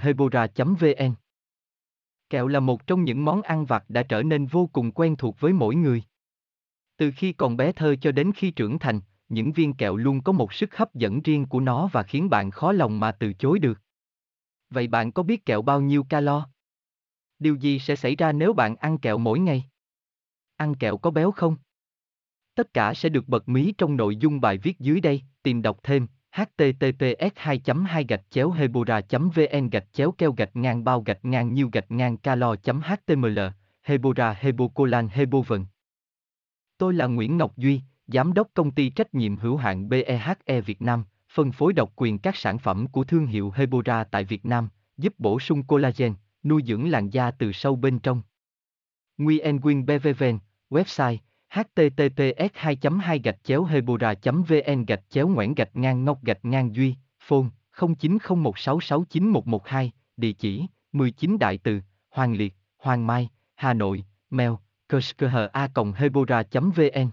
hebora vn Kẹo là một trong những món ăn vặt đã trở nên vô cùng quen thuộc với mỗi người. Từ khi còn bé thơ cho đến khi trưởng thành, những viên kẹo luôn có một sức hấp dẫn riêng của nó và khiến bạn khó lòng mà từ chối được. Vậy bạn có biết kẹo bao nhiêu calo? Điều gì sẽ xảy ra nếu bạn ăn kẹo mỗi ngày? Ăn kẹo có béo không? Tất cả sẽ được bật mí trong nội dung bài viết dưới đây, tìm đọc thêm https 2 2 gạch chéo hebora vn gạch chéo keo gạch ngang bao gạch ngang nhiêu gạch ngang calo html hebora hebocolan hebovn tôi là nguyễn ngọc duy, giám đốc công ty trách nhiệm hữu hạn behe việt nam, phân phối độc quyền các sản phẩm của thương hiệu hebora tại việt nam, giúp bổ sung collagen, nuôi dưỡng làn da từ sâu bên trong. Nguyen Nguyen bvvn website https 2 2 gạch chéo hebora vn gạch chéo ngoãn gạch ngang ngọc gạch ngang duy, phone 0901669112 địa chỉ 19 đại từ, hoàng liệt, hoàng mai, hà nội, mail kushkha hebora vn